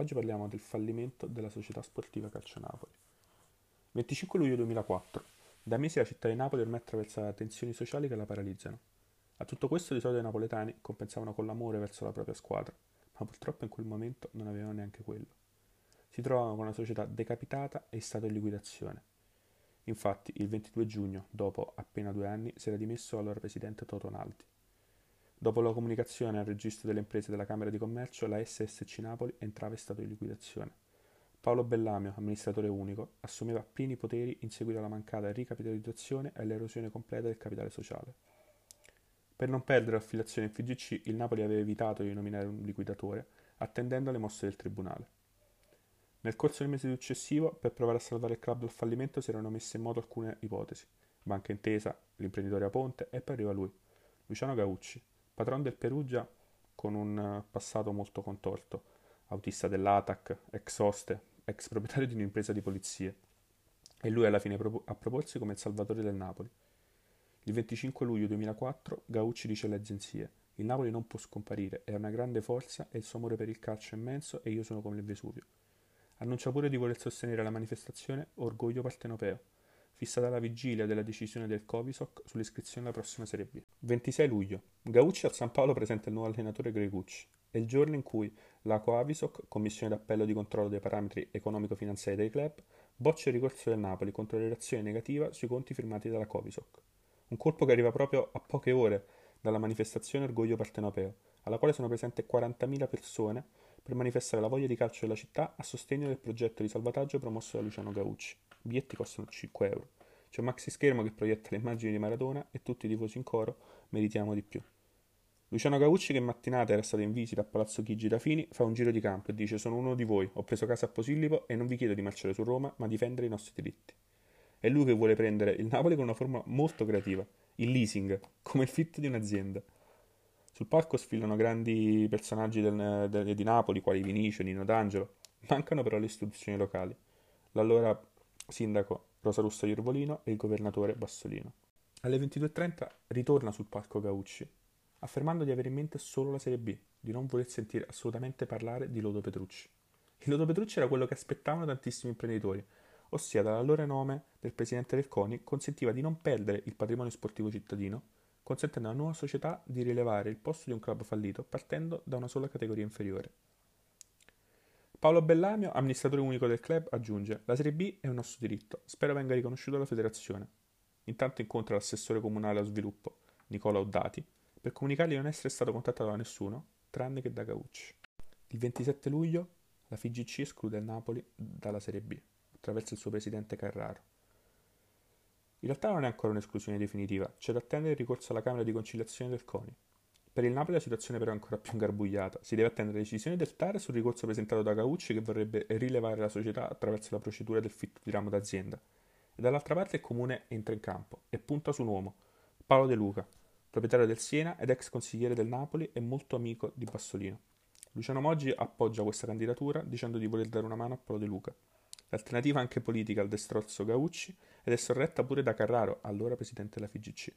Oggi parliamo del fallimento della società sportiva Calcio Napoli. 25 luglio 2004. Da mesi la città di Napoli ormai attraversa tensioni sociali che la paralizzano. A tutto questo di solito i napoletani compensavano con l'amore verso la propria squadra, ma purtroppo in quel momento non avevano neanche quello. Si trovavano con una società decapitata e in stato di liquidazione. Infatti, il 22 giugno, dopo appena due anni, si era dimesso l'allora presidente Toto Naldi. Dopo la comunicazione al registro delle imprese della Camera di Commercio, la SSC Napoli entrava in stato di liquidazione. Paolo Bellamio, amministratore unico, assumeva pieni poteri in seguito alla mancata ricapitalizzazione e all'erosione completa del capitale sociale. Per non perdere l'affiliazione in FIGC, il Napoli aveva evitato di nominare un liquidatore, attendendo le mosse del tribunale. Nel corso del mese successivo, per provare a salvare il club dal fallimento, si erano messe in moto alcune ipotesi. Banca Intesa, l'imprenditore a Ponte e poi arriva lui, Luciano Gaucci, patron del Perugia con un eh, passato molto contorto, autista dell'ATAC, ex oste, ex proprietario di un'impresa di polizie. E lui alla fine a proporsi come il salvatore del Napoli. Il 25 luglio 2004 Gaucci dice alle agenzie il Napoli non può scomparire, è una grande forza e il suo amore per il calcio è immenso e io sono come il Vesuvio. Annuncia pure di voler sostenere la manifestazione Orgoglio Partenopeo, fissata la vigilia della decisione del Covisoc sull'iscrizione alla prossima Serie B. 26 luglio. Gaucci al San Paolo presenta il nuovo allenatore Gregucci. È il giorno in cui la Coavisoc, Commissione d'appello di controllo dei parametri economico-finanziari dei club, boccia il ricorso del Napoli contro la relazione negativa sui conti firmati dalla Covisoc. Un colpo che arriva proprio a poche ore dalla manifestazione Orgoglio Partenopeo, alla quale sono presenti 40.000 persone per manifestare la voglia di calcio della città a sostegno del progetto di salvataggio promosso da Luciano Gaucci. I biglietti costano 5 euro. C'è un maxi schermo che proietta le immagini di Maradona e tutti i tifosi in coro meritiamo di più. Luciano Gaucci, che in mattinata era stato in visita a Palazzo Chigi da Fini, fa un giro di campo e dice: Sono uno di voi, ho preso casa a Posillipo e non vi chiedo di marciare su Roma, ma difendere i nostri diritti. È lui che vuole prendere il Napoli con una forma molto creativa, il leasing, come il fit di un'azienda. Sul palco sfilano grandi personaggi del, del, di Napoli, quali Vinicio, Nino D'Angelo. Mancano però le istituzioni locali. L'allora sindaco Rosa Russa Iervolino e il governatore Bassolino. Alle 22.30 ritorna sul palco Gaucci, affermando di avere in mente solo la Serie B, di non voler sentire assolutamente parlare di Lodo Petrucci. Il Lodo Petrucci era quello che aspettavano tantissimi imprenditori, ossia dall'allora nome del presidente del CONI consentiva di non perdere il patrimonio sportivo cittadino, consentendo alla nuova società di rilevare il posto di un club fallito partendo da una sola categoria inferiore. Paolo Bellamio, amministratore unico del club, aggiunge: La Serie B è un nostro diritto, spero venga riconosciuto dalla federazione. Intanto incontra l'assessore comunale allo sviluppo, Nicola Oddati, per comunicargli di non essere stato contattato da nessuno, tranne che da Gaucci. Il 27 luglio la FIGC esclude il Napoli dalla Serie B, attraverso il suo presidente Carraro. In realtà non è ancora un'esclusione definitiva, c'è da attendere il ricorso alla Camera di conciliazione del CONI. Per il Napoli la situazione però è ancora più ingarbugliata. Si deve attendere la decisione del TAR sul ricorso presentato da Gaucci che vorrebbe rilevare la società attraverso la procedura del fitto di ramo d'azienda. E dall'altra parte il comune entra in campo e punta su un uomo, Paolo De Luca, proprietario del Siena ed ex consigliere del Napoli e molto amico di Bassolino. Luciano Moggi appoggia questa candidatura dicendo di voler dare una mano a Paolo De Luca. L'alternativa anche politica al destrozzo Gaucci ed è sorretta pure da Carraro, allora presidente della FIGC.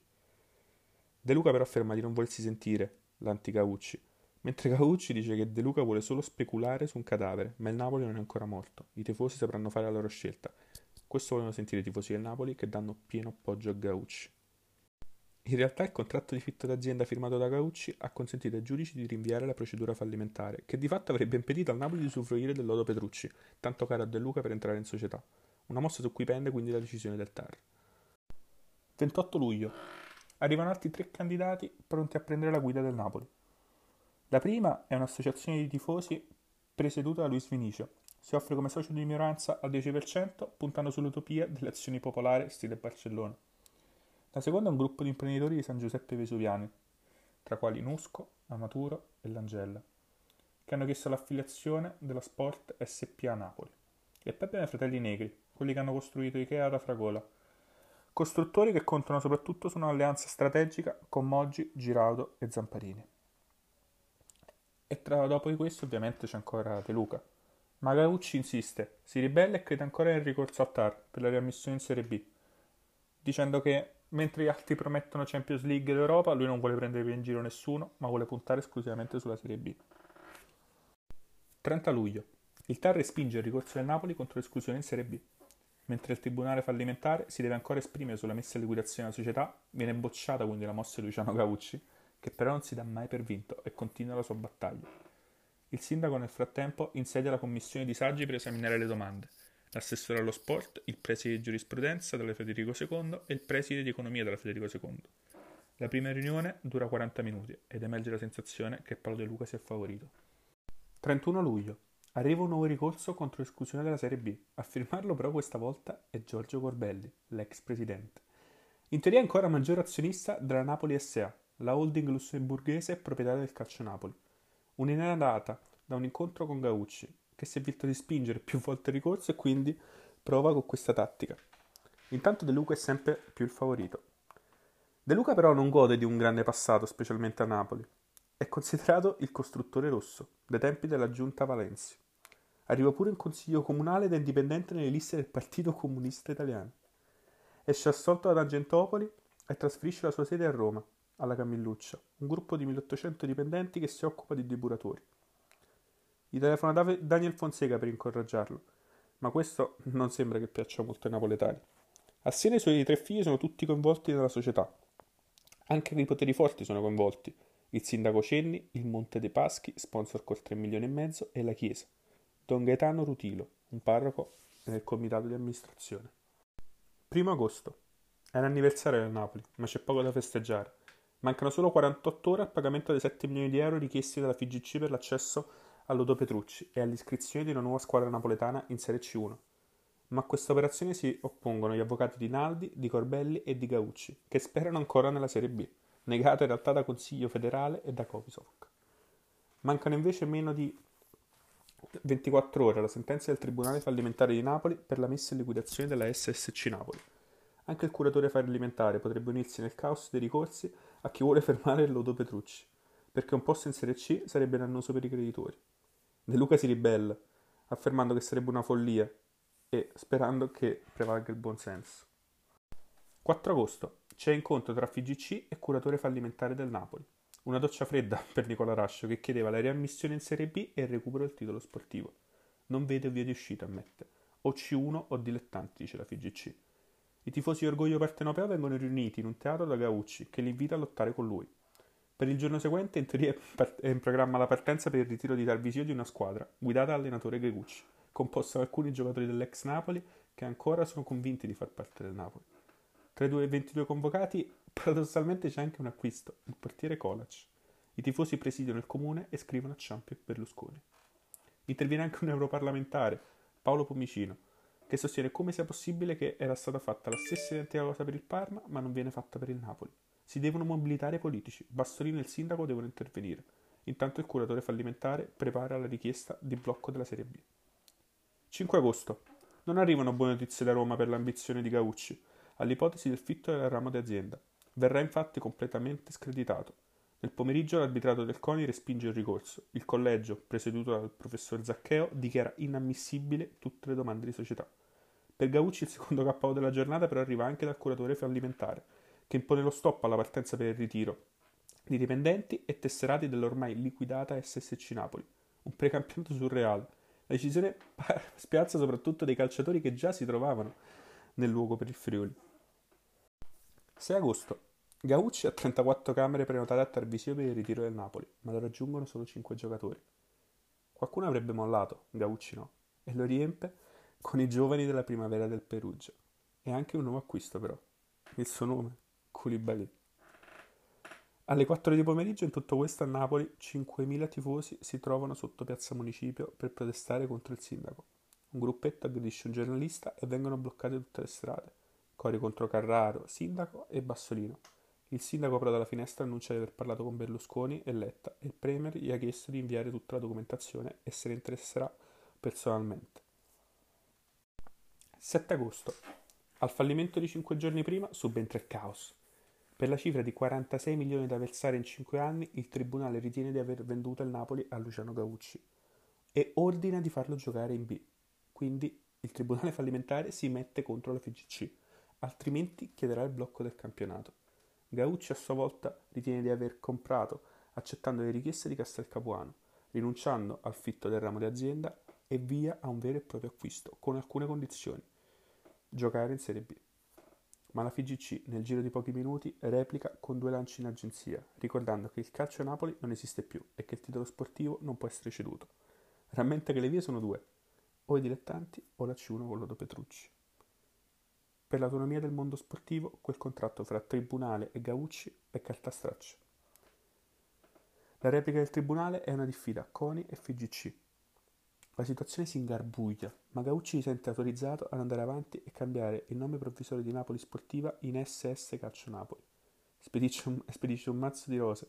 De Luca però afferma di non volersi sentire l'anti-Gaucci, mentre Gaucci dice che De Luca vuole solo speculare su un cadavere, ma il Napoli non è ancora morto. I tifosi sapranno fare la loro scelta. Questo vogliono sentire i tifosi del Napoli che danno pieno appoggio a Gaucci. In realtà il contratto di fitto d'azienda firmato da Gaucci ha consentito ai giudici di rinviare la procedura fallimentare, che di fatto avrebbe impedito al Napoli di usufruire del lodo Petrucci, tanto caro a De Luca per entrare in società. Una mossa su cui pende quindi la decisione del TAR. 28 luglio arrivano altri tre candidati pronti a prendere la guida del Napoli. La prima è un'associazione di tifosi presieduta da Luis Vinicio. Si offre come socio di minoranza al 10%, puntando sull'utopia delle azioni popolari stile Barcellona. La seconda è un gruppo di imprenditori di San Giuseppe Vesuviani, tra quali Nusco, Amaturo e Langella, che hanno chiesto l'affiliazione della Sport SPA Napoli. E poi abbiamo i fratelli negri, quelli che hanno costruito Ikea da Fragola, Costruttori che contano soprattutto su un'alleanza strategica con Moggi, Giraudo e Zamparini. E tra, dopo di questo ovviamente c'è ancora De Luca. Ma Gaucci insiste, si ribella e crede ancora nel ricorso a TAR per la riammissione in Serie B, dicendo che mentre gli altri promettono Champions League ed Europa, lui non vuole prendere in giro nessuno, ma vuole puntare esclusivamente sulla Serie B. 30 luglio. Il TAR respinge il ricorso del Napoli contro l'esclusione in Serie B. Mentre il tribunale fallimentare si deve ancora esprimere sulla messa in liquidazione della società, viene bocciata quindi la mossa di Luciano Gaucci, che però non si dà mai per vinto e continua la sua battaglia. Il sindaco nel frattempo insedia la commissione di saggi per esaminare le domande, l'assessore allo sport, il preside di giurisprudenza della Federico II e il preside di economia della Federico II. La prima riunione dura 40 minuti ed emerge la sensazione che Paolo De Luca sia favorito. 31 luglio. Arriva un nuovo ricorso contro l'esclusione della Serie B. A firmarlo però questa volta è Giorgio Corbelli, l'ex presidente. In teoria è ancora maggior azionista della Napoli SA, la holding lussemburghese proprietaria del Calcio Napoli. Un'inedata da un incontro con Gaucci, che si è visto di spingere più volte il ricorso e quindi prova con questa tattica. Intanto De Luca è sempre più il favorito. De Luca però non gode di un grande passato, specialmente a Napoli. È considerato il costruttore rosso, dai tempi della giunta Valenzi. Arriva pure in consiglio comunale ed indipendente nelle liste del Partito Comunista Italiano. Esce assolto ad Argentopoli e trasferisce la sua sede a Roma, alla Camilluccia, un gruppo di 1800 dipendenti che si occupa di depuratori. Gli telefona Daniel Fonseca per incoraggiarlo, ma questo non sembra che piaccia molto ai napoletani. Assieme ai suoi tre figli sono tutti coinvolti nella società, anche i poteri forti sono coinvolti. Il sindaco Cenni, il Monte dei Paschi, sponsor col 3 milioni e mezzo, e la Chiesa. Don Gaetano Rutilo, un parroco nel comitato di amministrazione. Primo agosto. È l'anniversario del Napoli, ma c'è poco da festeggiare. Mancano solo 48 ore al pagamento dei 7 milioni di euro richiesti dalla FIGC per l'accesso all'Odo Petrucci e all'iscrizione di una nuova squadra napoletana in Serie C1 ma a questa operazione si oppongono gli avvocati di Naldi, di Corbelli e di Gaucci, che sperano ancora nella Serie B, negata in realtà da Consiglio federale e da Covisoc. Mancano invece meno di 24 ore alla sentenza del Tribunale fallimentare di Napoli per la messa in liquidazione della SSC Napoli. Anche il curatore fallimentare potrebbe unirsi nel caos dei ricorsi a chi vuole fermare il lodo Petrucci, perché un posto in Serie C sarebbe dannoso per i creditori. De Luca si ribella, affermando che sarebbe una follia e sperando che prevalga il buonsenso. 4 agosto c'è incontro tra FIGC e curatore fallimentare del Napoli. Una doccia fredda per Nicola Rascio che chiedeva la riammissione in Serie B e il recupero del titolo sportivo. Non vede via di uscita, ammette. O C1 o dilettanti, dice la FIGC. I tifosi di Orgoglio Partenopeo vengono riuniti in un teatro da Gaucci che li invita a lottare con lui. Per il giorno seguente in teoria è in programma la partenza per il ritiro di Tarvisio di una squadra, guidata dall'allenatore Gregucci composta da alcuni giocatori dell'ex Napoli che ancora sono convinti di far parte del Napoli. Tra i 22 convocati, paradossalmente c'è anche un acquisto, il portiere Kolac. I tifosi presidiano il comune e scrivono a Ciampi e Berlusconi. Interviene anche un europarlamentare, Paolo Pomicino, che sostiene come sia possibile che era stata fatta la stessa identica cosa per il Parma, ma non viene fatta per il Napoli. Si devono mobilitare i politici, Bassolino e il sindaco devono intervenire. Intanto il curatore fallimentare prepara la richiesta di blocco della Serie B. 5 agosto. Non arrivano buone notizie da Roma per l'ambizione di Gaucci, all'ipotesi del fitto del ramo d'azienda. Verrà infatti completamente screditato. Nel pomeriggio l'arbitrato del CONI respinge il ricorso. Il collegio, presieduto dal professor Zaccheo, dichiara inammissibile tutte le domande di società. Per Gaucci il secondo KO della giornata però arriva anche dal curatore fallimentare, che impone lo stop alla partenza per il ritiro di dipendenti e tesserati dell'ormai liquidata SSC Napoli. Un precampionato surreale la decisione spiazza soprattutto dei calciatori che già si trovavano nel luogo per il Friuli. 6 agosto. Gaucci ha 34 camere prenotate a Tarvisio per il ritiro del Napoli, ma lo raggiungono solo 5 giocatori. Qualcuno avrebbe mollato, Gaucci no, e lo riempie con i giovani della primavera del Perugia. E anche un nuovo acquisto però, il suo nome, Koulibaly. Alle 4 di pomeriggio in tutto questo a Napoli 5.000 tifosi si trovano sotto Piazza Municipio per protestare contro il sindaco. Un gruppetto aggredisce un giornalista e vengono bloccate tutte le strade. Cori contro Carraro, sindaco e Bassolino. Il sindaco però dalla finestra annuncia di aver parlato con Berlusconi e Letta e il Premier gli ha chiesto di inviare tutta la documentazione e se ne interesserà personalmente. 7 agosto. Al fallimento di cinque giorni prima subentra il caos. Per la cifra di 46 milioni da versare in 5 anni, il Tribunale ritiene di aver venduto il Napoli a Luciano Gaucci e ordina di farlo giocare in B. Quindi il Tribunale fallimentare si mette contro la FGC, altrimenti chiederà il blocco del campionato. Gaucci a sua volta ritiene di aver comprato accettando le richieste di Castel Capuano, rinunciando al fitto del ramo di azienda e via a un vero e proprio acquisto, con alcune condizioni. Giocare in Serie B. Ma la FIGC nel giro di pochi minuti replica con due lanci in agenzia, ricordando che il calcio a Napoli non esiste più e che il titolo sportivo non può essere ceduto. Rammenta che le vie sono due, o i dilettanti o la C1 con Lodo Petrucci. Per l'autonomia del mondo sportivo, quel contratto fra Tribunale e Gaucci è carta straccia. La replica del Tribunale è una diffida CONI e FIGC. La situazione si ingarbuglia, ma Gaucci si sente autorizzato ad andare avanti e cambiare il nome provvisorio di Napoli Sportiva in SS Calcio Napoli. Spedisce un, spedisce un mazzo di rose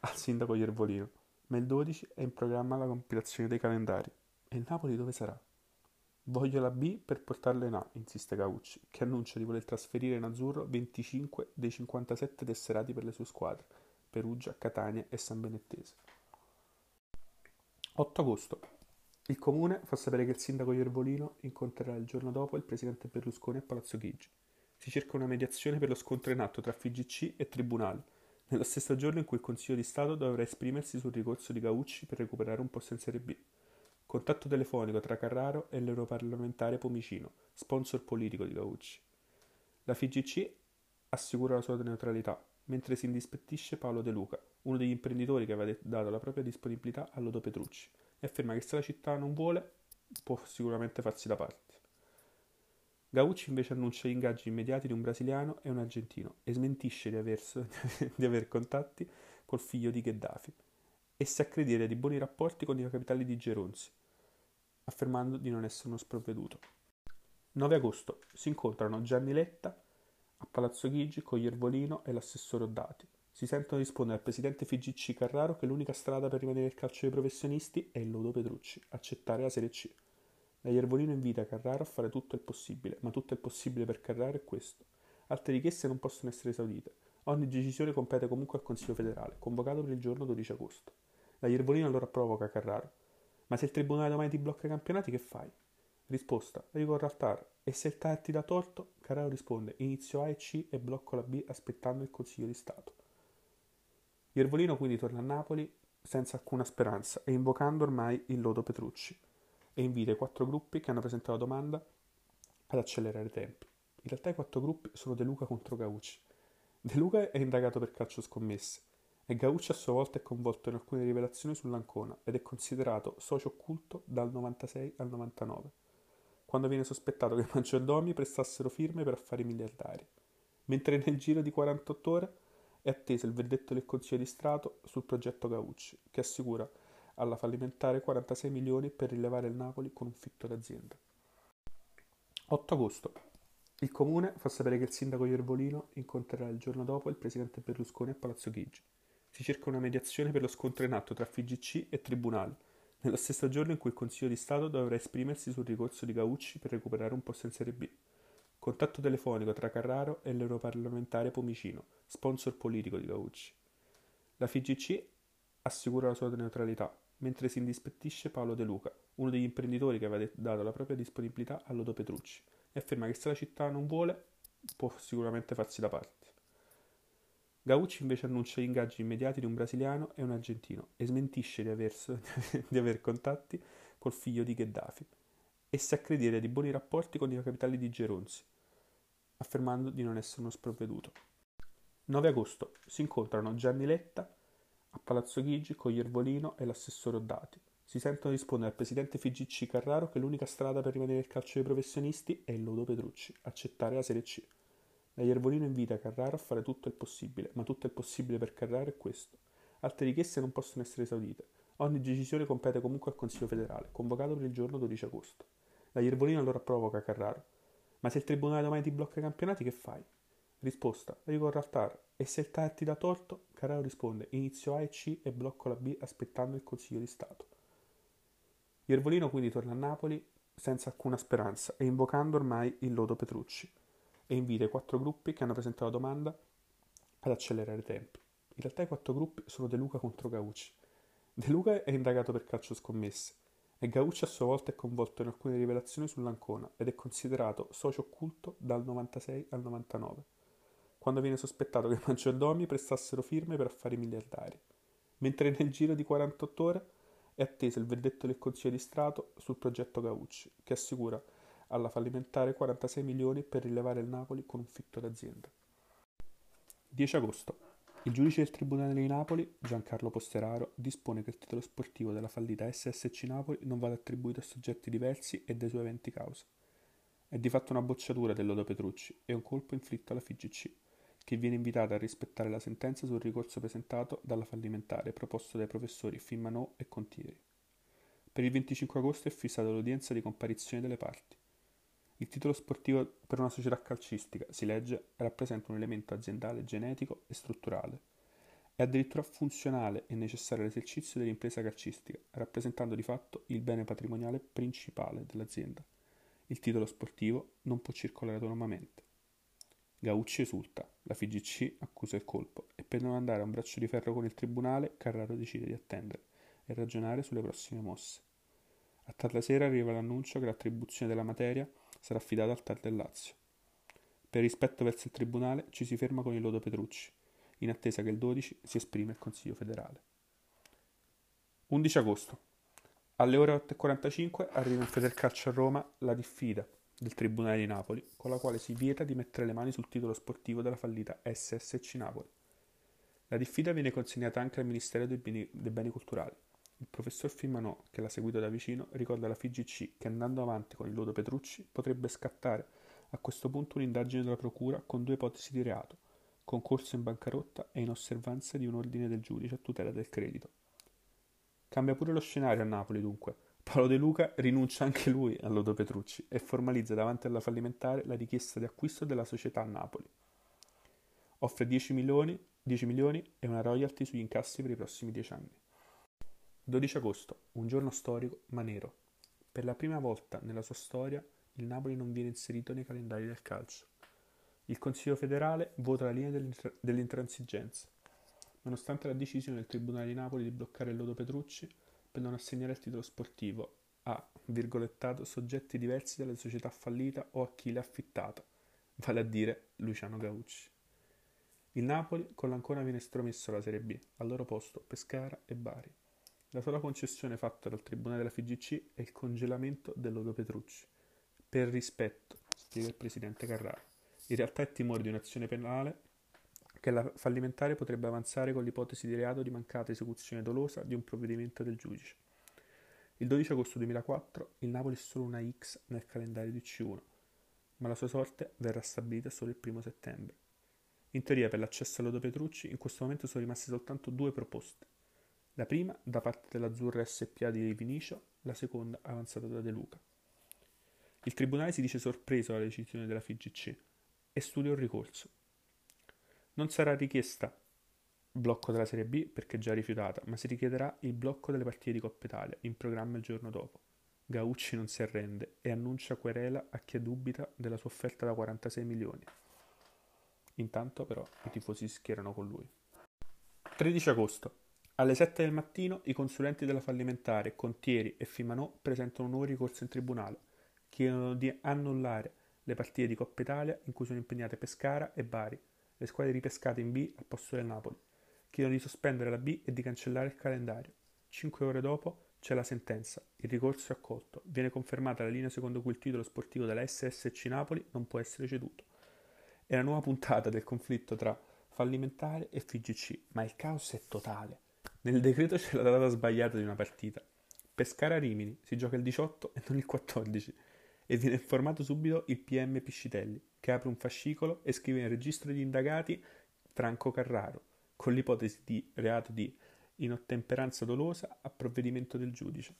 al sindaco Iervolino, ma il 12 è in programma la compilazione dei calendari. E il Napoli dove sarà? Voglio la B per portarla in A, insiste Gaucci, che annuncia di voler trasferire in azzurro 25 dei 57 tesserati per le sue squadre, Perugia, Catania e San Benettese. 8 agosto. Il comune fa sapere che il sindaco Iervolino incontrerà il giorno dopo il presidente Berlusconi a Palazzo Chigi. Si cerca una mediazione per lo scontro in atto tra FIGC e Tribunale, nello stesso giorno in cui il Consiglio di Stato dovrà esprimersi sul ricorso di Gaucci per recuperare un posto in Serie B. Contatto telefonico tra Carraro e l'europarlamentare Pomicino, sponsor politico di Gaucci. La FIGC assicura la sua neutralità, mentre si indispettisce Paolo De Luca, uno degli imprenditori che aveva dato la propria disponibilità a Lodo Petrucci, e afferma che se la città non vuole, può sicuramente farsi da parte. Gaucci invece annuncia gli ingaggi immediati di un brasiliano e un argentino e smentisce di aver, di aver contatti col figlio di Gheddafi e si accredita di buoni rapporti con i capitali di Geronzi, affermando di non essere uno sprovveduto. 9 agosto si incontrano Gianni Letta a Palazzo Chigi con Iervolino e l'assessore Oddati. Si sentono rispondere al presidente FIGC Carraro che l'unica strada per rimanere nel calcio dei professionisti è il lodo Petrucci, accettare la Serie C. La Iervolino invita Carraro a fare tutto il possibile, ma tutto il possibile per Carraro è questo. Altre richieste non possono essere esaudite. Ogni decisione compete comunque al Consiglio federale, convocato per il giorno 12 agosto. La Iervolino allora provoca Carraro. Ma se il tribunale domani ti blocca i campionati, che fai? Risposta: ricorro al TAR. E se il TAR ti dà torto? Carraro risponde: inizio A e C e blocco la B aspettando il Consiglio di Stato. Iervolino quindi torna a Napoli senza alcuna speranza e invocando ormai il lodo Petrucci e invita i quattro gruppi che hanno presentato la domanda ad accelerare i tempi. In realtà i quattro gruppi sono De Luca contro Gaucci. De Luca è indagato per calcio scommesse Gaucci a sua volta è coinvolto in alcune rivelazioni sull'Ancona ed è considerato socio occulto dal 96 al 99, quando viene sospettato che i maggiordomi prestassero firme per affari miliardari, mentre nel giro di 48 ore è atteso il verdetto del Consiglio di Stato sul progetto Gaucci, che assicura alla fallimentare 46 milioni per rilevare il Napoli con un fitto d'azienda. 8 agosto. Il comune fa sapere che il sindaco Iervolino incontrerà il giorno dopo il presidente Berlusconi a Palazzo Chigi. Si cerca una mediazione per lo scontro in atto tra FIGC e Tribunale, nello stesso giorno in cui il Consiglio di Stato dovrà esprimersi sul ricorso di Gaucci per recuperare un posto in Serie B. Contatto telefonico tra Carraro e l'europarlamentare Pomicino, sponsor politico di Gaucci. La FIGC assicura la sua neutralità, mentre si indispettisce Paolo De Luca, uno degli imprenditori che aveva dato la propria disponibilità a Lodo Petrucci, e afferma che se la città non vuole, può sicuramente farsi da parte. Gaucci invece annuncia gli ingaggi immediati di un brasiliano e un argentino e smentisce di aver, di aver contatti col figlio di Gheddafi e si accredita di buoni rapporti con i capitali di Geronzi, affermando di non essere uno sprovveduto. 9 agosto si incontrano Gianni Letta a Palazzo Chigi con Iervolino e l'assessore Oddati. Si sentono rispondere al presidente FIGC Carraro che l'unica strada per rimanere nel calcio dei professionisti è il lodo Petrucci, accettare la Serie C. La Iervolino invita Carraro a fare tutto il possibile, ma tutto il possibile per Carraro è questo. Altre richieste non possono essere esaudite. Ogni decisione compete comunque al Consiglio federale, convocato per il giorno 12 agosto. La Iervolino allora provoca Carraro. Ma se il tribunale domani ti blocca i campionati, che fai? Risposta: ricorro al TAR. E se il TAR ti dà torto? Carraro risponde: inizio A e C e blocco la B aspettando il Consiglio di Stato. Iervolino quindi torna a Napoli senza alcuna speranza e invocando ormai il lodo Petrucci e invita i quattro gruppi che hanno presentato la domanda ad accelerare i tempi. In realtà i quattro gruppi sono De Luca contro Gaucci. De Luca è indagato per calcio scommesse e Gaucci a sua volta è coinvolto in alcune rivelazioni sull'Ancona ed è considerato socio occulto dal 96 al 99, quando viene sospettato che i maggiordomi prestassero firme per affari miliardari, mentre nel giro di 48 ore È atteso il verdetto del Consiglio di Stato sul progetto Gaucci, che assicura alla fallimentare 46 milioni per rilevare il Napoli con un fitto d'azienda. 10 agosto. Il giudice del Tribunale di Napoli, Giancarlo Posteraro, dispone che il titolo sportivo della fallita SSC Napoli non vada attribuito a soggetti diversi e dai suoi eventi causa. È di fatto una bocciatura del lodo Petrucci e un colpo inflitto alla FIGC, che viene invitata a rispettare la sentenza sul ricorso presentato dalla fallimentare proposto dai professori Fimmanò e Contieri. Per il 25 agosto è fissata l'udienza di comparizione delle parti. Il titolo sportivo per una società calcistica, si legge, rappresenta un elemento aziendale genetico e strutturale. È addirittura funzionale e necessario all'esercizio dell'impresa calcistica, rappresentando di fatto il bene patrimoniale principale dell'azienda. Il titolo sportivo non può circolare autonomamente. Gaucci esulta, la FIGC accusa il colpo e per non andare a un braccio di ferro con il tribunale, Carraro decide di attendere e ragionare sulle prossime mosse. A tarda sera arriva l'annuncio che l'attribuzione della materia sarà affidata al TAR del Lazio. Per rispetto verso il Tribunale ci si ferma con il lodo Petrucci, in attesa che il 12 si esprima il Consiglio federale. 11 agosto. Alle ore 8.45 arriva in Federcalcio a Roma la diffida del Tribunale di Napoli, con la quale si vieta di mettere le mani sul titolo sportivo della fallita SSC Napoli. La diffida viene consegnata anche al Ministero dei Beni, dei Beni Culturali. Il professor Firmanò, che l'ha seguito da vicino, ricorda alla FIGC che andando avanti con il lodo Petrucci potrebbe scattare a questo punto un'indagine della Procura con due ipotesi di reato, concorso in bancarotta e in osservanza di un ordine del giudice a tutela del credito. Cambia pure lo scenario a Napoli dunque. Paolo De Luca rinuncia anche lui al lodo Petrucci e formalizza davanti alla fallimentare la richiesta di acquisto della società a Napoli. Offre 10 milioni, 10 milioni e una royalty sugli incassi per i prossimi 10 anni. 12 agosto, un giorno storico ma nero. Per la prima volta nella sua storia il Napoli non viene inserito nei calendari del calcio. Il Consiglio federale vota la linea dell'intransigenza. Nonostante la decisione del Tribunale di Napoli di bloccare il lodo Petrucci per non assegnare il titolo sportivo a virgolettato soggetti diversi dalla società fallita o a chi l'ha affittata, vale a dire Luciano Gaucci. Il Napoli con l'Ancona viene stromesso alla Serie B, al loro posto Pescara e Bari. La sola concessione fatta dal Tribunale della FIGC è il congelamento del lodo Petrucci. Per rispetto, spiega il presidente Carraro. In realtà è timore di un'azione penale che la fallimentare potrebbe avanzare con l'ipotesi di reato di mancata esecuzione dolosa di un provvedimento del giudice. Il 12 agosto 2004 il Napoli è solo una X nel calendario di C1, ma la sua sorte verrà stabilita solo il 1 settembre. In teoria per l'accesso al lodo Petrucci in questo momento sono rimaste soltanto due proposte la prima da parte dell'Azzurra SPA di Vinicio, la seconda avanzata da De Luca. Il tribunale si dice sorpreso dalla decisione della FIGC e studia un ricorso. Non sarà richiesta blocco della Serie B perché già rifiutata, ma si richiederà il blocco delle partite di Coppa Italia in programma il giorno dopo. Gaucci non si arrende e annuncia querela a chi dubita della sua offerta da 46 milioni. Intanto però i tifosi si schierano con lui. 13 agosto. Alle sette del mattino i consulenti della fallimentare Contieri e Fimanò presentano un nuovo ricorso in tribunale, chiedono di annullare le partite di Coppa Italia in cui sono impegnate Pescara e Bari, le squadre ripescate in B al posto del Napoli. Chiedono di sospendere la B e di cancellare il calendario. Cinque ore dopo c'è la sentenza, il ricorso è accolto, viene confermata la linea secondo cui il titolo sportivo della SSC Napoli non può essere ceduto. È la nuova puntata del conflitto tra fallimentare e FIGC, ma il caos è totale. Nel decreto c'è la data sbagliata di una partita. Pescara Rimini si gioca il 18 e non il 14 e viene informato subito il PM Piscitelli che apre un fascicolo e scrive nel registro degli indagati Franco Carraro con l'ipotesi di reato di inottemperanza dolosa a provvedimento del giudice.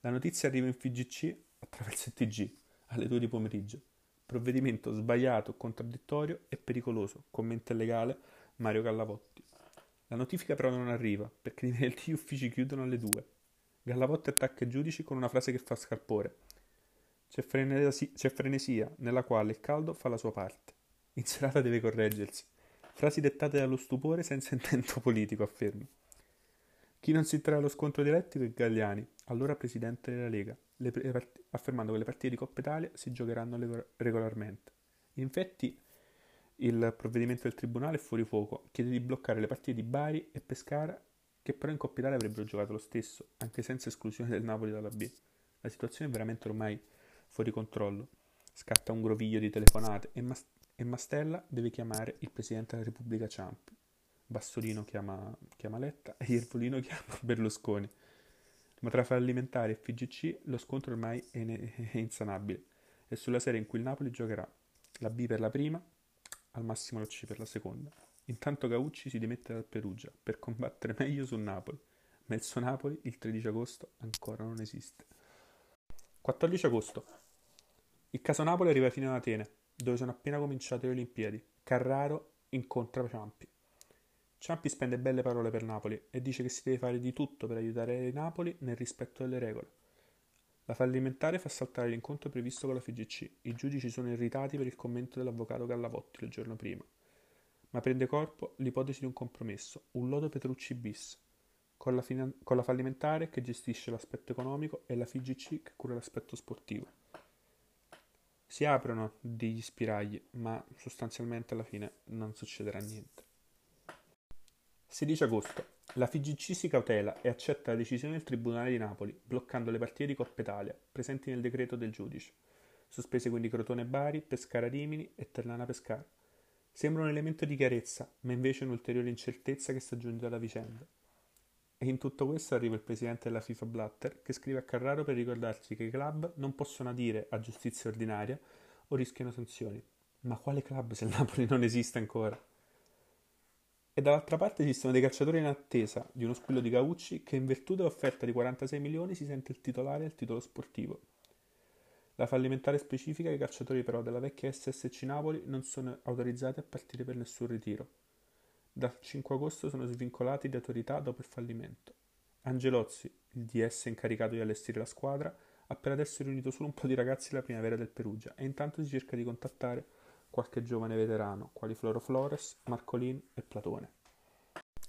La notizia arriva in FGC attraverso il TG alle 2 di pomeriggio. Provvedimento sbagliato, contraddittorio e pericoloso, commenta il legale Mario Gallavotti. La notifica però non arriva, perché i gli uffici chiudono alle 2. Gallavotti attacca i giudici con una frase che fa scalpore. C'è, frenesi- c'è frenesia, nella quale il caldo fa la sua parte. In serata deve correggersi. Frasi dettate dallo stupore senza intento politico, afferma. Chi non si trae allo scontro dialettico è Gagliani, allora presidente della Lega, le, part- affermando che le partite di Coppa Italia si giocheranno le- regolarmente. Infatti, il provvedimento del Tribunale è fuori fuoco, chiede di bloccare le partite di Bari e Pescara che però in Coppa Italia avrebbero giocato lo stesso, anche senza esclusione del Napoli dalla B. La situazione è veramente ormai fuori controllo. Scatta un groviglio di telefonate e, Mas- e Mastella deve chiamare il Presidente della Repubblica Ciampi. Bassolino chiama, chiama Letta e Iervolino chiama Berlusconi. Ma tra fallimentari e FGC lo scontro ormai è, in- è insanabile. È sulla serie in cui il Napoli giocherà la B per la prima, al massimo C per la seconda. Intanto Gaucci si dimette dal Perugia per combattere meglio sul Napoli, ma il suo Napoli il 13 agosto ancora non esiste. 14 agosto. Il caso Napoli arriva fino ad Atene, dove sono appena cominciate le Olimpiadi. Carraro incontra Ciampi. Ciampi spende belle parole per Napoli e dice che si deve fare di tutto per aiutare Napoli nel rispetto delle regole. La fallimentare fa saltare l'incontro previsto con la FGC. I giudici sono irritati per il commento dell'avvocato Gallavotti il giorno prima ma prende corpo l'ipotesi di un compromesso, un lodo Petrucci bis, con la, finan- con la fallimentare che gestisce l'aspetto economico e la FIGC che cura l'aspetto sportivo. Si aprono degli spiragli, ma sostanzialmente alla fine non succederà niente. 16 agosto. La FIGC si cautela e accetta la decisione del Tribunale di Napoli, bloccando le partite di Coppa Italia, presenti nel decreto del giudice. Sospese quindi Crotone Bari, Pescara Rimini e Ternana Pescara. Sembra un elemento di chiarezza, ma invece un'ulteriore incertezza che si aggiunge alla vicenda. E in tutto questo arriva il presidente della FIFA Blatter che scrive a Carraro per ricordarci che i club non possono adire a giustizia ordinaria o rischiano sanzioni. Ma quale club se il Napoli non esiste ancora? E dall'altra parte esistono dei calciatori in attesa di uno squillo di Gaucci che in virtù dell'offerta di 46 milioni si sente il titolare al titolo sportivo. La fallimentare specifica che i calciatori però della vecchia SSC Napoli non sono autorizzati a partire per nessun ritiro. Dal 5 agosto sono svincolati di autorità dopo il fallimento. Angelozzi, il DS incaricato di allestire la squadra, ha per adesso riunito solo un po' di ragazzi della primavera del Perugia e intanto si cerca di contattare qualche giovane veterano, quali Floro Flores, Marcolin e Platone.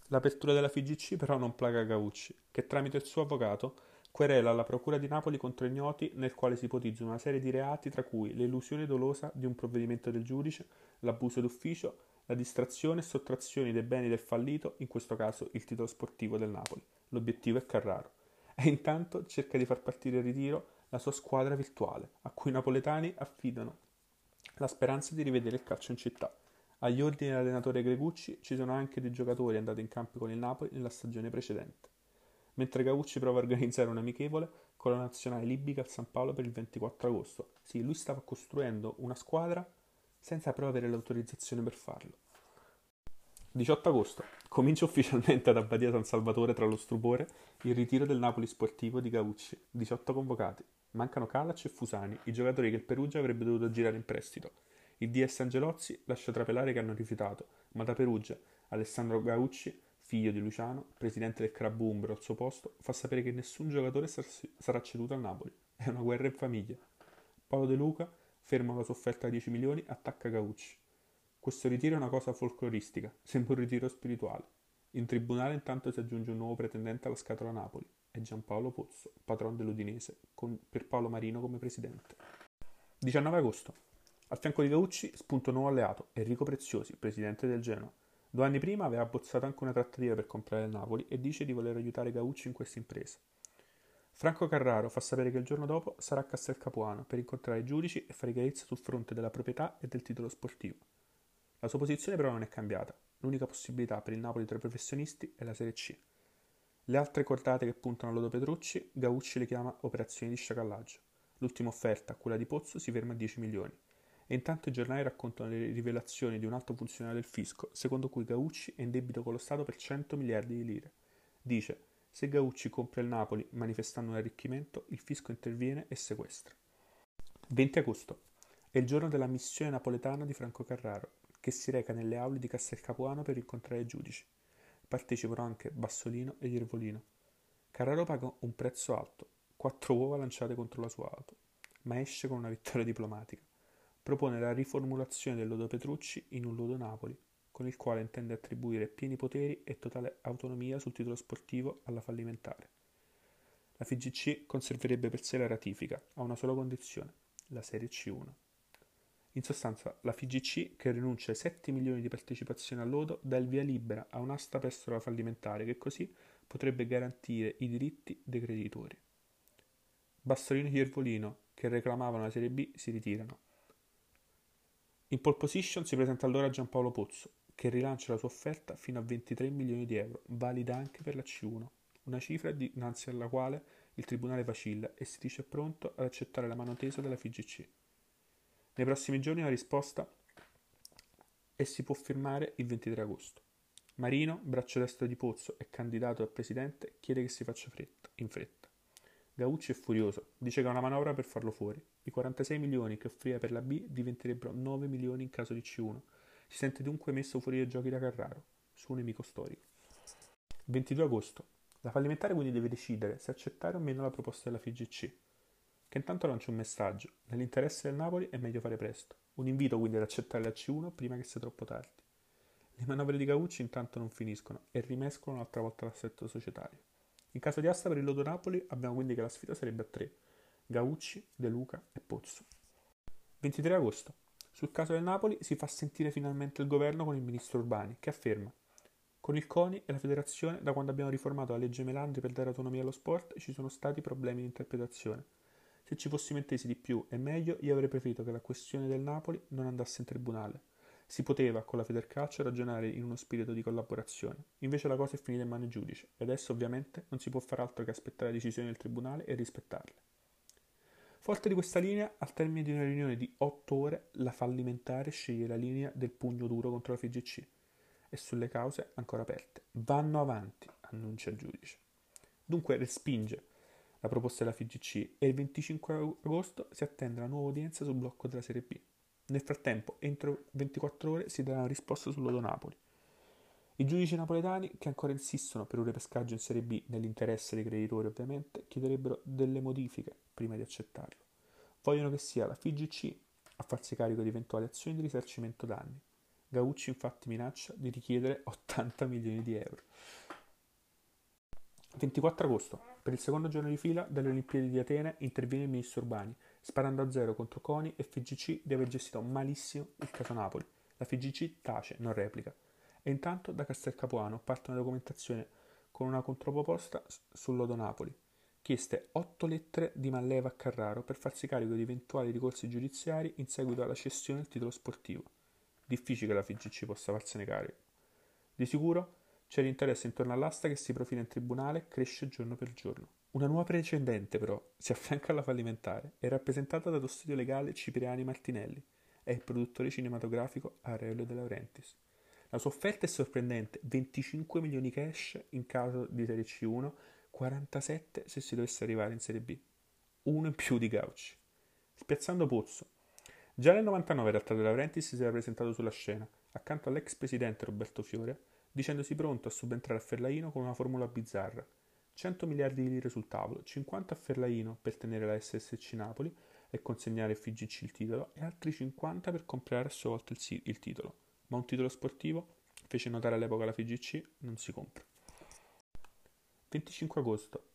L'apertura della FIGC però non plaga Gaucci, che tramite il suo avvocato querela alla Procura di Napoli contro ignoti nel quale si ipotizza una serie di reati tra cui l'elusione dolosa di un provvedimento del giudice, l'abuso d'ufficio, la distrazione e sottrazione dei beni del fallito, in questo caso il titolo sportivo del Napoli. L'obiettivo è Carraro. E intanto cerca di far partire in ritiro la sua squadra virtuale, a cui i napoletani affidano la speranza di rivedere il calcio in città. Agli ordini dell'allenatore Gregucci ci sono anche dei giocatori andati in campo con il Napoli nella stagione precedente mentre Gaucci prova a organizzare un amichevole con la nazionale libica a San Paolo per il 24 agosto. Sì, lui stava costruendo una squadra senza però avere l'autorizzazione per farlo. 18 agosto. Comincia ufficialmente ad Abbadia San Salvatore tra lo stupore il ritiro del Napoli sportivo di Gaucci. 18 convocati. Mancano Calac e Fusani, i giocatori che il Perugia avrebbe dovuto girare in prestito. Il DS Angelozzi lascia trapelare che hanno rifiutato, ma da Perugia Alessandro Gaucci figlio di Luciano, presidente del club Umbro al suo posto, fa sapere che nessun giocatore sarà ceduto al Napoli. È una guerra in famiglia. Paolo De Luca ferma la sua offerta a 10 milioni, attacca Gaucci. Questo ritiro è una cosa folcloristica, sembra un ritiro spirituale. In tribunale intanto si aggiunge un nuovo pretendente alla scatola Napoli, è Giampaolo Pozzo, patron dell'Udinese, con Paolo Marino come presidente. 19 agosto. Al fianco di Gaucci spunta un nuovo alleato, Enrico Preziosi, presidente del Genoa. Due anni prima aveva abbozzato anche una trattativa per comprare il Napoli e dice di voler aiutare Gaucci in questa impresa. Franco Carraro fa sapere che il giorno dopo sarà a Castel Capuano per incontrare i giudici e fare chiarezza sul fronte della proprietà e del titolo sportivo. La sua posizione però non è cambiata. L'unica possibilità per il Napoli tra i professionisti è la Serie C. Le altre cordate che puntano a Lodo Petrucci, Gaucci le chiama operazioni di sciacallaggio. L'ultima offerta, quella di Pozzo, si ferma a 10 milioni e intanto i giornali raccontano le rivelazioni di un alto funzionario del fisco, secondo cui Gaucci è in debito con lo Stato per 100 miliardi di lire. Dice, se Gaucci compra il Napoli manifestando un arricchimento, il fisco interviene e sequestra. 20 agosto. È il giorno della missione napoletana di Franco Carraro, che si reca nelle aule di Castel Capuano per incontrare i giudici. Partecipano anche Bassolino e Iervolino. Carraro paga un prezzo alto, quattro uova lanciate contro la sua auto, ma esce con una vittoria diplomatica propone la riformulazione del lodo Petrucci in un lodo Napoli, con il quale intende attribuire pieni poteri e totale autonomia sul titolo sportivo alla fallimentare. La FIGC conserverebbe per sé la ratifica, a una sola condizione, la Serie C1. In sostanza, la FIGC, che rinuncia ai 7 milioni di partecipazione al lodo, dà il via libera a un'asta presso la fallimentare che così potrebbe garantire i diritti dei creditori. Bassolino e Iervolino, che reclamavano la Serie B, si ritirano. In pole position si presenta allora Giampaolo Pozzo, che rilancia la sua offerta fino a 23 milioni di euro, valida anche per la C1, una cifra dinanzi alla quale il tribunale vacilla e si dice pronto ad accettare la mano tesa della FIGC. Nei prossimi giorni la risposta e si può firmare il 23 agosto. Marino, braccio destro di Pozzo e candidato a presidente, chiede che si faccia fretta, in fretta. Gaucci è furioso, dice che ha una manovra per farlo fuori. I 46 milioni che offriva per la B diventerebbero 9 milioni in caso di C1. Si sente dunque messo fuori dai giochi da Carraro, suo nemico storico. 22 agosto. La fallimentare quindi deve decidere se accettare o meno la proposta della FIGC, che intanto lancia un messaggio. Nell'interesse del Napoli è meglio fare presto. Un invito quindi ad accettare la C1 prima che sia troppo tardi. Le manovre di Gaucci intanto non finiscono e rimescolano un'altra volta l'assetto societario. In caso di asta per il Lodo Napoli abbiamo quindi che la sfida sarebbe a tre. Gaucci, De Luca e Pozzo. 23 agosto. Sul caso del Napoli si fa sentire finalmente il governo con il ministro Urbani, che afferma con il CONI e la federazione, da quando abbiamo riformato la legge Melandri per dare autonomia allo sport, ci sono stati problemi di interpretazione. Se ci fossimo intesi di più e meglio, io avrei preferito che la questione del Napoli non andasse in tribunale. Si poteva, con la Federcalcio, ragionare in uno spirito di collaborazione. Invece la cosa è finita in mano ai giudici e adesso ovviamente non si può fare altro che aspettare le decisioni del tribunale e rispettarle. Forte di questa linea, al termine di una riunione di otto ore, la fallimentare sceglie la linea del pugno duro contro la FGC e sulle cause ancora aperte. Vanno avanti, annuncia il giudice. Dunque respinge la proposta della FGC e il 25 agosto si attende la nuova udienza sul blocco della Serie B. Nel frattempo, entro 24 ore si darà una risposta sull'Odo Napoli. I giudici napoletani, che ancora insistono per un ripescaggio in Serie B nell'interesse dei creditori ovviamente, chiederebbero delle modifiche prima di accettarlo. Vogliono che sia la FIGC a farsi carico di eventuali azioni di risarcimento danni. Gaucci infatti minaccia di richiedere 80 milioni di euro. 24 agosto. Per il secondo giorno di fila delle Olimpiadi di Atene interviene il ministro Urbani, sparando a zero contro Coni e FGC di aver gestito malissimo il caso Napoli. La FGC tace, non replica. E intanto da Castel Capuano parte una documentazione con una controproposta sul lodo Napoli. Chieste otto lettere di Malleva a Carraro per farsi carico di eventuali ricorsi giudiziari in seguito alla cessione del titolo sportivo. Difficile che la FGC possa farsene carico. Di sicuro c'è l'interesse intorno all'asta che si profila in tribunale e cresce giorno per giorno. Una nuova precedente, però, si affianca alla fallimentare, è rappresentata dallo studio legale Cipriani Martinelli, è il produttore cinematografico Aurelio De Laurentiis. La sua offerta è sorprendente, 25 milioni cash in caso di Serie C1, 47 se si dovesse arrivare in Serie B. Uno in più di Gauci. Spiazzando Pozzo. Già nel 99 in realtà De Laurentiis si era presentato sulla scena, accanto all'ex presidente Roberto Fiore, dicendosi pronto a subentrare a Ferlaino con una formula bizzarra. 100 miliardi di lire sul tavolo, 50 a Ferlaino per tenere la SSC Napoli e consegnare a FIGC il titolo e altri 50 per comprare a sua volta il, il titolo. Ma un titolo sportivo, fece notare all'epoca la FIGC, non si compra. 25 agosto.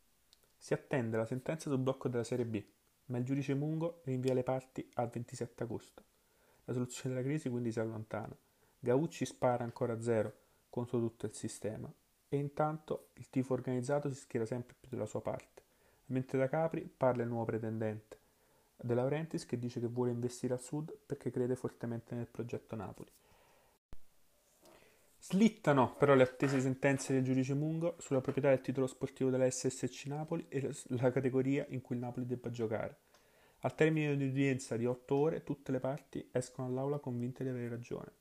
Si attende la sentenza sul blocco della Serie B, ma il giudice Mungo rinvia le parti al 27 agosto. La soluzione della crisi quindi si allontana. Gaucci spara ancora a zero contro tutto il sistema e intanto il tifo organizzato si schiera sempre più dalla sua parte, mentre da Capri parla il nuovo pretendente, De Laurentiis che dice che vuole investire al sud perché crede fortemente nel progetto Napoli. Slittano però le attese sentenze del giudice Mungo sulla proprietà del titolo sportivo della SSC Napoli e la categoria in cui il Napoli debba giocare. Al termine di un'udienza di otto ore, tutte le parti escono all'aula convinte di avere ragione.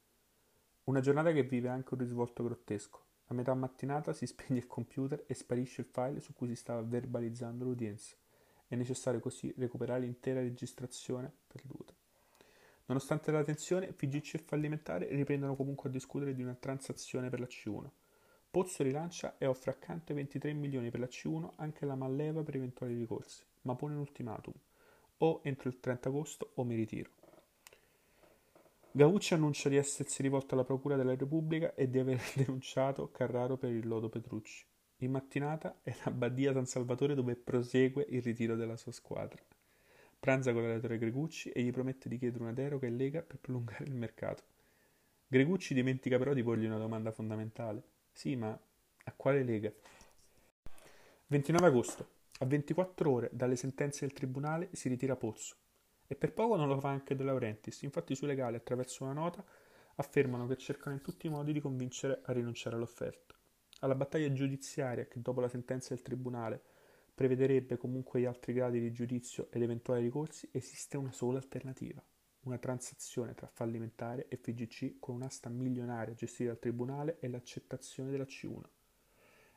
Una giornata che vive anche un risvolto grottesco. A metà mattinata si spegne il computer e sparisce il file su cui si stava verbalizzando l'udienza. È necessario così recuperare l'intera registrazione perduta. Nonostante la tensione, FIGC e fallimentare riprendono comunque a discutere di una transazione per la C1. Pozzo rilancia e offre accanto ai 23 milioni per la C1 anche la malleva per eventuali ricorsi, ma pone un ultimatum. O entro il 30 agosto o mi ritiro. Gaucci annuncia di essersi rivolto alla Procura della Repubblica e di aver denunciato Carraro per il lodo Petrucci. In mattinata è a Badia San Salvatore dove prosegue il ritiro della sua squadra. Pranza con l'allenatore Gregucci e gli promette di chiedere una deroga in Lega per prolungare il mercato. Gregucci dimentica però di porgli una domanda fondamentale. Sì, ma a quale Lega? 29 agosto. A 24 ore dalle sentenze del tribunale si ritira Pozzo. E per poco non lo fa anche De Laurentiis. Infatti i suoi legali, attraverso una nota, affermano che cercano in tutti i modi di convincere a rinunciare all'offerta. Alla battaglia giudiziaria che dopo la sentenza del tribunale prevederebbe comunque gli altri gradi di giudizio ed eventuali ricorsi, esiste una sola alternativa, una transazione tra fallimentare e FGC con un'asta milionaria gestita dal tribunale e l'accettazione della C1.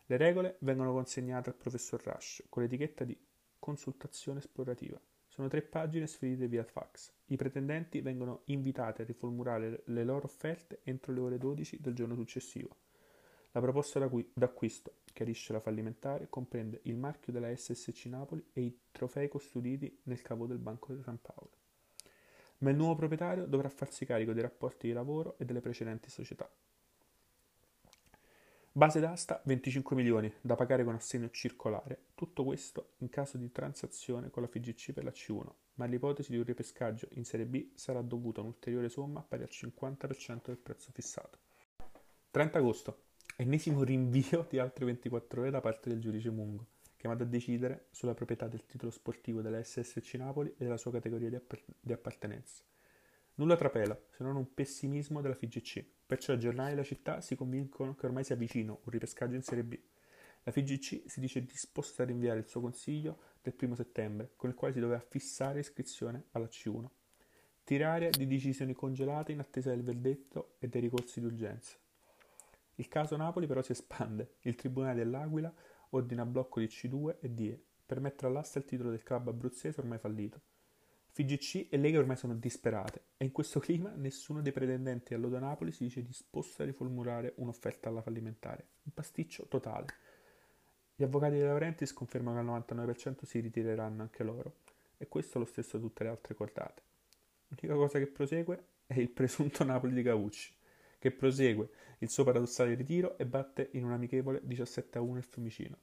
Le regole vengono consegnate al professor Rush con l'etichetta di consultazione esplorativa. Sono tre pagine spedite via fax. I pretendenti vengono invitati a riformulare le loro offerte entro le ore 12 del giorno successivo. La proposta d'acquisto, chiarisce la fallimentare, comprende il marchio della SSC Napoli e i trofei custoditi nel cavo del Banco di San Paolo. Ma il nuovo proprietario dovrà farsi carico dei rapporti di lavoro e delle precedenti società. Base d'asta 25 milioni da pagare con assegno circolare, tutto questo in caso di transazione con la FGC per la C1, ma l'ipotesi di un ripescaggio in Serie B sarà dovuta un'ulteriore somma pari al 50% del prezzo fissato. 30 agosto ennesimo rinvio di altre 24 ore da parte del giudice Mungo, chiamato a decidere sulla proprietà del titolo sportivo della SSC Napoli e della sua categoria di, app- di appartenenza. Nulla trapela, se non un pessimismo della FGC, perciò i giornali della città si convincono che ormai sia vicino un ripescaggio in Serie B. La FGC si dice disposta a rinviare il suo consiglio del primo settembre, con il quale si doveva fissare iscrizione alla C1. Tirare di decisioni congelate in attesa del verdetto e dei ricorsi di urgenza. Il caso Napoli però si espande. Il Tribunale dell'Aquila ordina blocco di C2 e DE per mettere all'asta il titolo del club abruzzese ormai fallito. FGC e Lega ormai sono disperate e in questo clima nessuno dei pretendenti all'Odo Napoli si dice disposto a riformulare un'offerta alla fallimentare. Un pasticcio totale. Gli avvocati di Laurentiis confermano che al 99% si ritireranno anche loro e questo lo stesso tutte le altre cordate. L'unica cosa che prosegue è il presunto Napoli di Caucci che prosegue il suo paradossale ritiro e batte in un amichevole 17 a 1 il Fiumicino.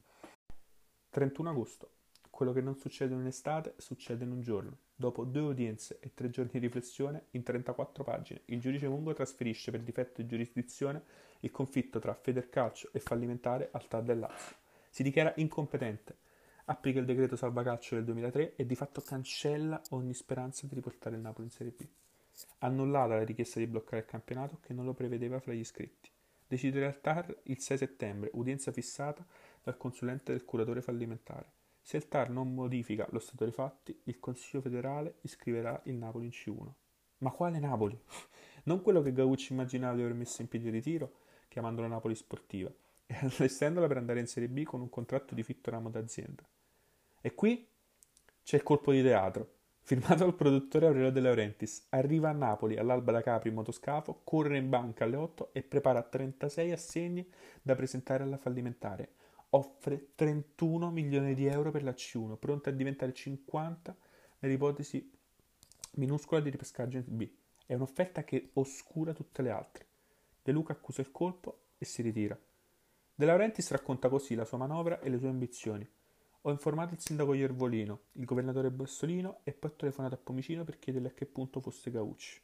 31 agosto. Quello che non succede in estate succede in un giorno. Dopo due udienze e tre giorni di riflessione, in 34 pagine, il giudice Mungo trasferisce per difetto di giurisdizione il conflitto tra Federcalcio e fallimentare al TAR del Lazio. Si dichiara incompetente, applica il decreto salvacalcio del 2003 e di fatto cancella ogni speranza di riportare il Napoli in Serie B. Annullata la richiesta di bloccare il campionato che non lo prevedeva fra gli iscritti. Decidere al TAR il 6 settembre, udienza fissata dal consulente del curatore fallimentare. Se il TAR non modifica lo stato dei fatti, il Consiglio federale iscriverà il Napoli in C1. Ma quale Napoli? Non quello che Gaucci immaginava di aver messo in piedi il ritiro, chiamandola Napoli Sportiva, e allestendola per andare in Serie B con un contratto di fitto ramo d'azienda. E qui c'è il colpo di teatro firmato dal produttore Aurelio De Laurentiis, arriva a Napoli all'alba da Capri in motoscafo, corre in banca alle 8 e prepara 36 assegni da presentare alla fallimentare. Offre 31 milioni di euro per la C1, pronta a diventare 50 nell'ipotesi minuscola di ripescaggio in B. È un'offerta che oscura tutte le altre. De Luca accusa il colpo e si ritira. De Laurentiis racconta così la sua manovra e le sue ambizioni. Ho informato il sindaco Iervolino, il governatore Bassolino e poi ho telefonato a Pomicino per chiedergli a che punto fosse Gaucci.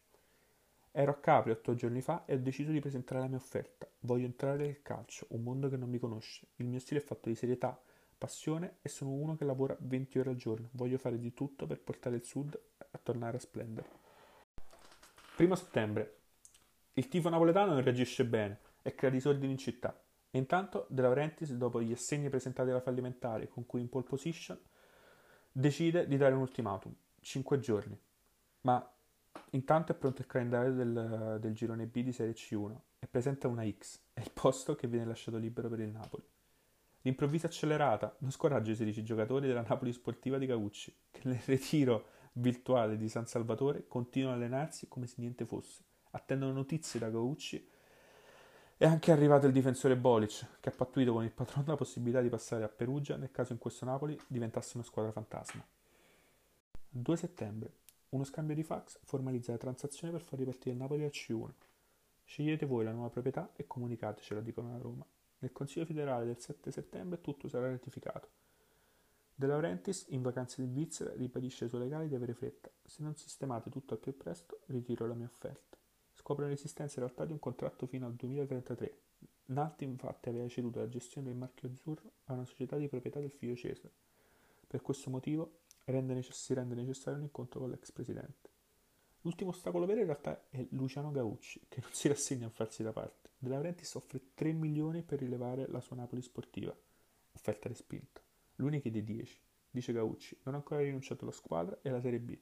Ero a Capri otto giorni fa e ho deciso di presentare la mia offerta. Voglio entrare nel calcio, un mondo che non mi conosce. Il mio stile è fatto di serietà, passione e sono uno che lavora 20 ore al giorno. Voglio fare di tutto per portare il Sud a tornare a splendere. Primo settembre. Il tifo napoletano non reagisce bene e crea disordini in città. E intanto De Laurentiis, dopo gli assegni presentati alla fallimentare con cui in pole position, decide di dare un ultimatum, 5 giorni. Ma intanto è pronto il calendario del, del girone B di Serie C1 e presenta una X, è il posto che viene lasciato libero per il Napoli. L'improvvisa accelerata non scoraggia i 16 giocatori della Napoli sportiva di Cavucci, che nel ritiro virtuale di San Salvatore continuano a allenarsi come se niente fosse. Attendono notizie da Cavucci è anche arrivato il difensore Bolic, che ha pattuito con il patrono la possibilità di passare a Perugia nel caso in questo Napoli diventasse una squadra fantasma. 2 settembre. Uno scambio di fax formalizza la transazione per far ripartire il Napoli al C1. Scegliete voi la nuova proprietà e comunicatecela, dicono a Roma. Nel Consiglio federale del 7 settembre tutto sarà ratificato. De Laurentiis, in vacanze in Svizzera, ribadisce ai suoi legali di avere fretta. Se non sistemate tutto al più presto, ritiro la mia offerta scopre l'esistenza in realtà di un contratto fino al 2033. Nalti infatti aveva ceduto la gestione del marchio azzurro a una società di proprietà del figlio Cesare. Per questo motivo rende si rende necessario un incontro con l'ex presidente. L'ultimo ostacolo vero in realtà è Luciano Gaucci, che non si rassegna a farsi da parte. De Laurentiis offre 3 milioni per rilevare la sua Napoli sportiva. Offerta respinta. Lui ne chiede 10. Dice Gaucci, non ha ancora rinunciato alla squadra e alla Serie B.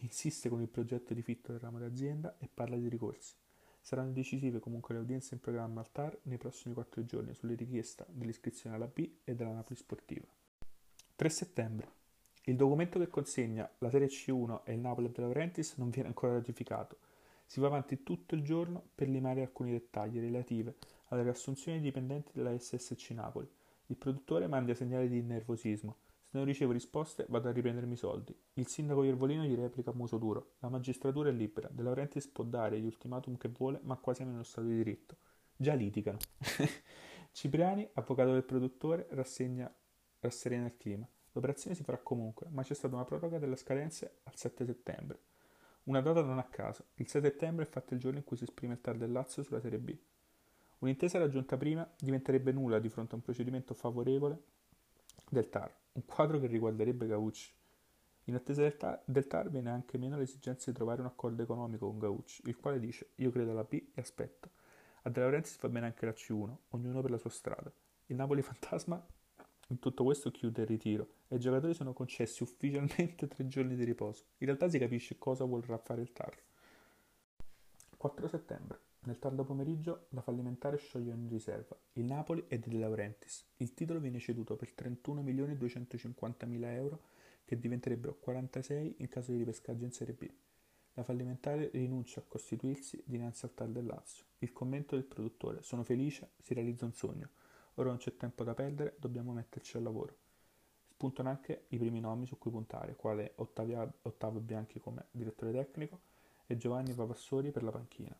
Insiste con il progetto di fitto del ramo d'azienda e parla di ricorsi. Saranno decisive comunque le udienze in programma al TAR nei prossimi quattro giorni sulle richieste dell'iscrizione alla B e della Napoli Sportiva. 3 settembre. Il documento che consegna la Serie C1 e il Napoli De Laurentiis non viene ancora ratificato. Si va avanti tutto il giorno per limare alcuni dettagli relativi alle riassunzioni dipendenti della SSC Napoli. Il produttore manda segnali di nervosismo se non ricevo risposte vado a riprendermi i soldi. Il sindaco Iervolino gli replica a muso duro. La magistratura è libera. De Laurentiis può dare gli ultimatum che vuole, ma qua siamo in uno stato di diritto. Già litigano. Cipriani, avvocato del produttore, rassegna, rasserena il clima. L'operazione si farà comunque, ma c'è stata una proroga delle scadenze al 7 settembre. Una data non a caso. Il 6 settembre è fatto il giorno in cui si esprime il TAR del Lazio sulla Serie B. Un'intesa raggiunta prima diventerebbe nulla di fronte a un procedimento favorevole del TAR un quadro che riguarderebbe Gaucci. In attesa del, ta- del TAR viene anche meno l'esigenza di trovare un accordo economico con Gaucci, il quale dice io credo alla B e aspetto. A De Laurentiis va bene anche la C1, ognuno per la sua strada. Il Napoli fantasma in tutto questo chiude il ritiro e i giocatori sono concessi ufficialmente tre giorni di riposo. In realtà si capisce cosa vorrà fare il TAR. 4 settembre. Nel tardo pomeriggio la fallimentare scioglie ogni riserva. Il Napoli è di De Laurentiis. Il titolo viene ceduto per 31.250.000 euro che diventerebbero 46 in caso di ripescaggio in Serie B. La fallimentare rinuncia a costituirsi dinanzi al TAR del Lazio. Il commento del produttore: Sono felice, si realizza un sogno. Ora non c'è tempo da perdere, dobbiamo metterci al lavoro. Spuntano anche i primi nomi su cui puntare, quale Ottavia, Ottavio Bianchi come direttore tecnico e Giovanni Papassori per la panchina.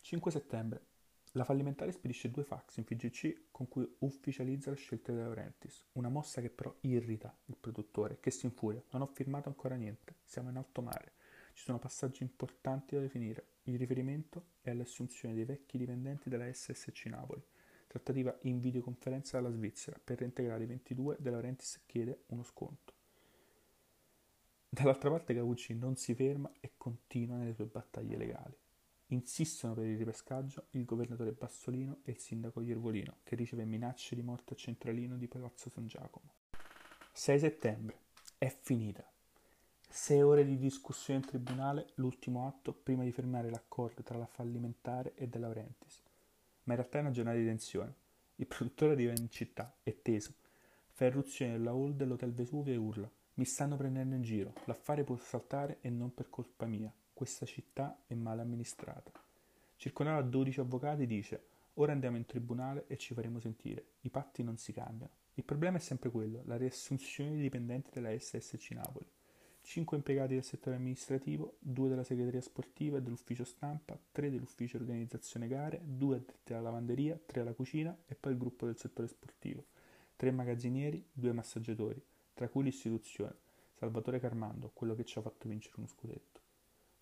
5 settembre. La fallimentare spedisce due fax in FGC con cui ufficializza la scelta di Laurentiis, una mossa che però irrita il produttore, che si infuria. Non ho firmato ancora niente, siamo in alto mare. Ci sono passaggi importanti da definire. Il riferimento è all'assunzione dei vecchi dipendenti della SSC Napoli. Trattativa in videoconferenza dalla Svizzera. Per reintegrare i 22 De Laurentiis chiede uno sconto. Dall'altra parte Gaucci non si ferma e continua nelle sue battaglie legali. Insistono per il ripescaggio il governatore Bassolino e il sindaco Iervolino, che riceve minacce di morte a centralino di Palazzo San Giacomo. 6 settembre. È finita. Sei ore di discussione in tribunale, l'ultimo atto prima di fermare l'accordo tra la fallimentare e De Laurentiis. Ma in realtà è una giornata di tensione. Il produttore arriva in città, è teso. Fa irruzione nella hall dell'hotel Vesuvio e urla. Mi stanno prendendo in giro. L'affare può saltare e non per colpa mia. Questa città è male amministrata. Circondato da 12 avvocati dice ora andiamo in tribunale e ci faremo sentire. I patti non si cambiano. Il problema è sempre quello, la riassunzione di dipendenti della SSC Napoli. 5 impiegati del settore amministrativo, 2 della segreteria sportiva e dell'ufficio stampa, 3 dell'ufficio organizzazione gare, 2 addetti alla lavanderia, 3 alla cucina e poi il gruppo del settore sportivo. 3 magazzinieri, 2 massaggiatori, tra cui l'istituzione, Salvatore Carmando, quello che ci ha fatto vincere uno scudetto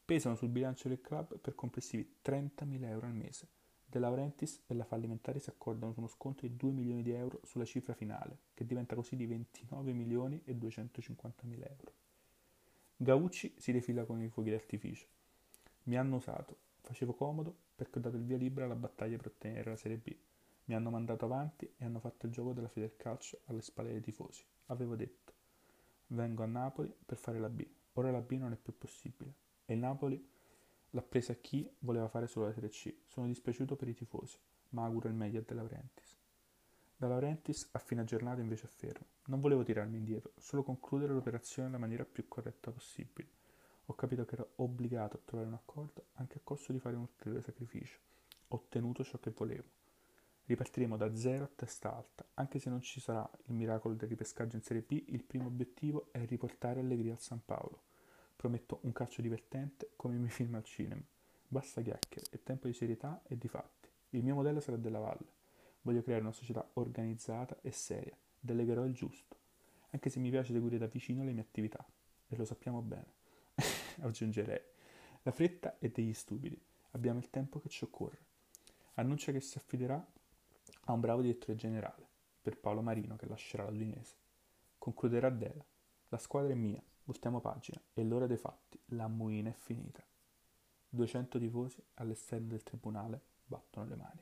pesano sul bilancio del club per complessivi 30.000 euro al mese. De Laurentiis e la fallimentare si accordano su uno sconto di 2 milioni di euro sulla cifra finale, che diventa così di 29 milioni e 250.000 euro. Gaucci si defila con i fuochi d'artificio. Mi hanno usato, facevo comodo perché ho dato il via libera alla battaglia per ottenere la Serie B. Mi hanno mandato avanti e hanno fatto il gioco della Federcalcio alle spalle dei tifosi. Avevo detto, vengo a Napoli per fare la B. Ora la B non è più possibile. E il Napoli l'ha presa chi voleva fare solo la Serie C. Sono dispiaciuto per i tifosi, ma auguro il meglio a De Laurentiis. Da Laurentiis a fine giornata invece affermo. Non volevo tirarmi indietro, solo concludere l'operazione nella maniera più corretta possibile. Ho capito che ero obbligato a trovare un accordo anche a costo di fare un ulteriore sacrificio. Ho ottenuto ciò che volevo. Ripartiremo da zero a testa alta. Anche se non ci sarà il miracolo del ripescaggio in Serie B, il primo obiettivo è riportare allegria al San Paolo. Prometto un calcio divertente come i miei film al cinema. Basta chiacchiere, è tempo di serietà e di fatti. Il mio modello sarà della Valle. Voglio creare una società organizzata e seria. Delegherò il giusto. Anche se mi piace seguire da vicino le mie attività. E lo sappiamo bene. Aggiungerei. La fretta è degli stupidi. Abbiamo il tempo che ci occorre. Annuncia che si affiderà Ha un bravo direttore generale, per Paolo Marino che lascerà l'Udinese. Concluderà Dela. La squadra è mia, voltiamo pagina, e l'ora dei fatti, la muina è finita. 200 tifosi all'esterno del tribunale battono le mani.